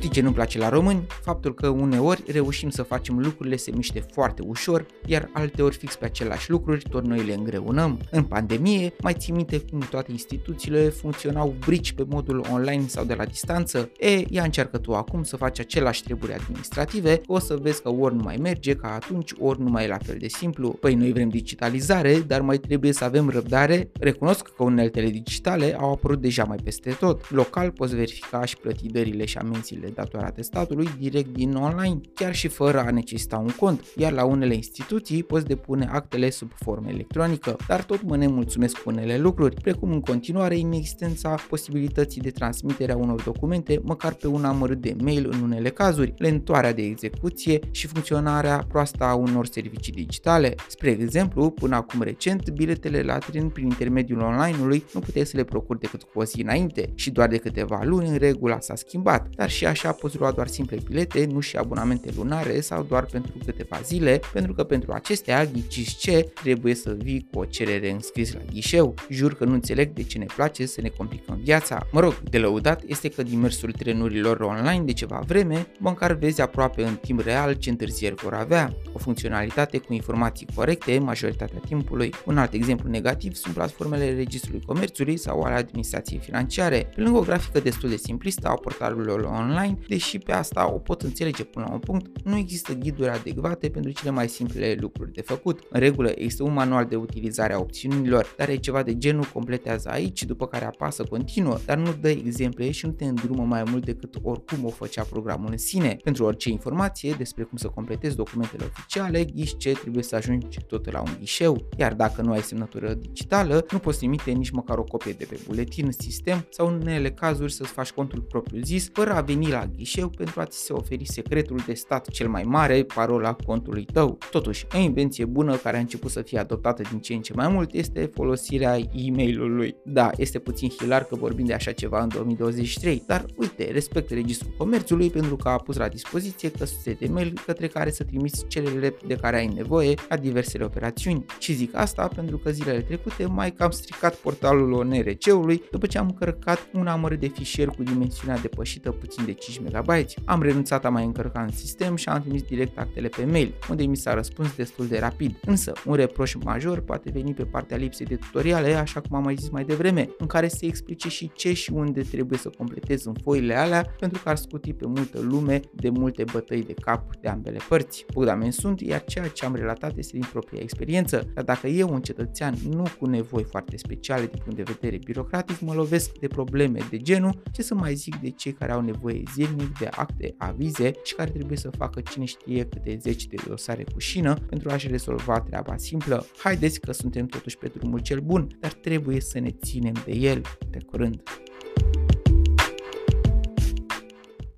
Știi ce nu-mi place la români? Faptul că uneori reușim să facem lucrurile se miște foarte ușor, iar alteori fix pe același lucruri tot noi le îngreunăm. În pandemie, mai ții minte cum toate instituțiile funcționau brici pe modul online sau de la distanță? E, ia încearcă tu acum să faci același treburi administrative, o să vezi că ori nu mai merge ca atunci, ori nu mai e la fel de simplu. Păi noi vrem digitalizare, dar mai trebuie să avem răbdare. Recunosc că uneltele digitale au apărut deja mai peste tot. Local poți verifica și plăti dările și amenziile datorate statului direct din online, chiar și fără a necesita un cont, iar la unele instituții poți depune actele sub formă electronică, dar tot mă nemulțumesc cu unele lucruri, precum în continuare inexistența posibilității de transmitere a unor documente, măcar pe un amărât de mail în unele cazuri, lentoarea de execuție și funcționarea proastă a unor servicii digitale. Spre exemplu, până acum recent, biletele la tren prin intermediul online-ului nu puteai să le procuri decât cu o zi înainte și doar de câteva luni în regula s-a schimbat, dar și așa poți lua doar simple bilete, nu și abonamente lunare sau doar pentru câteva zile, pentru că pentru acestea, ghiciți ce, trebuie să vii cu o cerere înscris la ghișeu. Jur că nu înțeleg de ce ne place să ne complicăm viața. Mă rog, de lăudat este că din mersul trenurilor online de ceva vreme, măcar vezi aproape în timp real ce întârzieri vor avea, o funcționalitate cu informații corecte majoritatea timpului. Un alt exemplu negativ sunt platformele Registrului Comerțului sau ale administrației financiare. Pe lângă o grafică destul de simplistă a portalurilor online, deși pe asta o pot înțelege până la un punct, nu există ghiduri adecvate pentru cele mai simple lucruri de făcut. În regulă, există un manual de utilizare a opțiunilor, dar e ceva de genul completează aici, după care apasă continuă, dar nu dă exemple și nu te îndrumă mai mult decât oricum o făcea programul în sine. Pentru orice informație despre cum să completezi documentele oficiale, ghiși ce trebuie să ajungi tot la un ghișeu, iar dacă nu ai semnătură digitală, nu poți trimite nici măcar o copie de pe buletin în sistem sau în unele cazuri să-ți faci contul propriu zis, fără a veni la ghișeu pentru a ți se oferi secretul de stat cel mai mare, parola contului tău. Totuși, o invenție bună care a început să fie adoptată din ce în ce mai mult este folosirea e-mailului. Da, este puțin hilar că vorbim de așa ceva în 2023, dar uite, respect registrul comerțului pentru că a pus la dispoziție căsuțe de mail către care să trimiți cererile de care ai nevoie la diversele operațiuni. Și zic asta pentru că zilele trecute mai cam stricat portalul ONRC-ului după ce am încărcat un amăr de fișier cu dimensiunea depășită puțin de 5 MB. Am renunțat a mai încărca în sistem și am trimis direct actele pe mail, unde mi s-a răspuns destul de rapid. Însă, un reproș major poate veni pe partea lipsei de tutoriale, așa cum am mai zis mai devreme, în care se explice și ce și unde trebuie să completez în foile alea, pentru că ar scuti pe multă lume de multe bătăi de cap de ambele părți. Bogdamen sunt, iar ceea ce am relatat este din propria experiență, dar dacă eu, un cetățean, nu cu nevoi foarte speciale din punct de vedere birocratic, mă lovesc de probleme de genul, ce să mai zic de cei care au nevoie zilnic de acte, avize și care trebuie să facă cine știe câte zeci de dosare cu șină pentru a-și rezolva treaba simplă. Haideți că suntem totuși pe drumul cel bun, dar trebuie să ne ținem de el. Pe curând!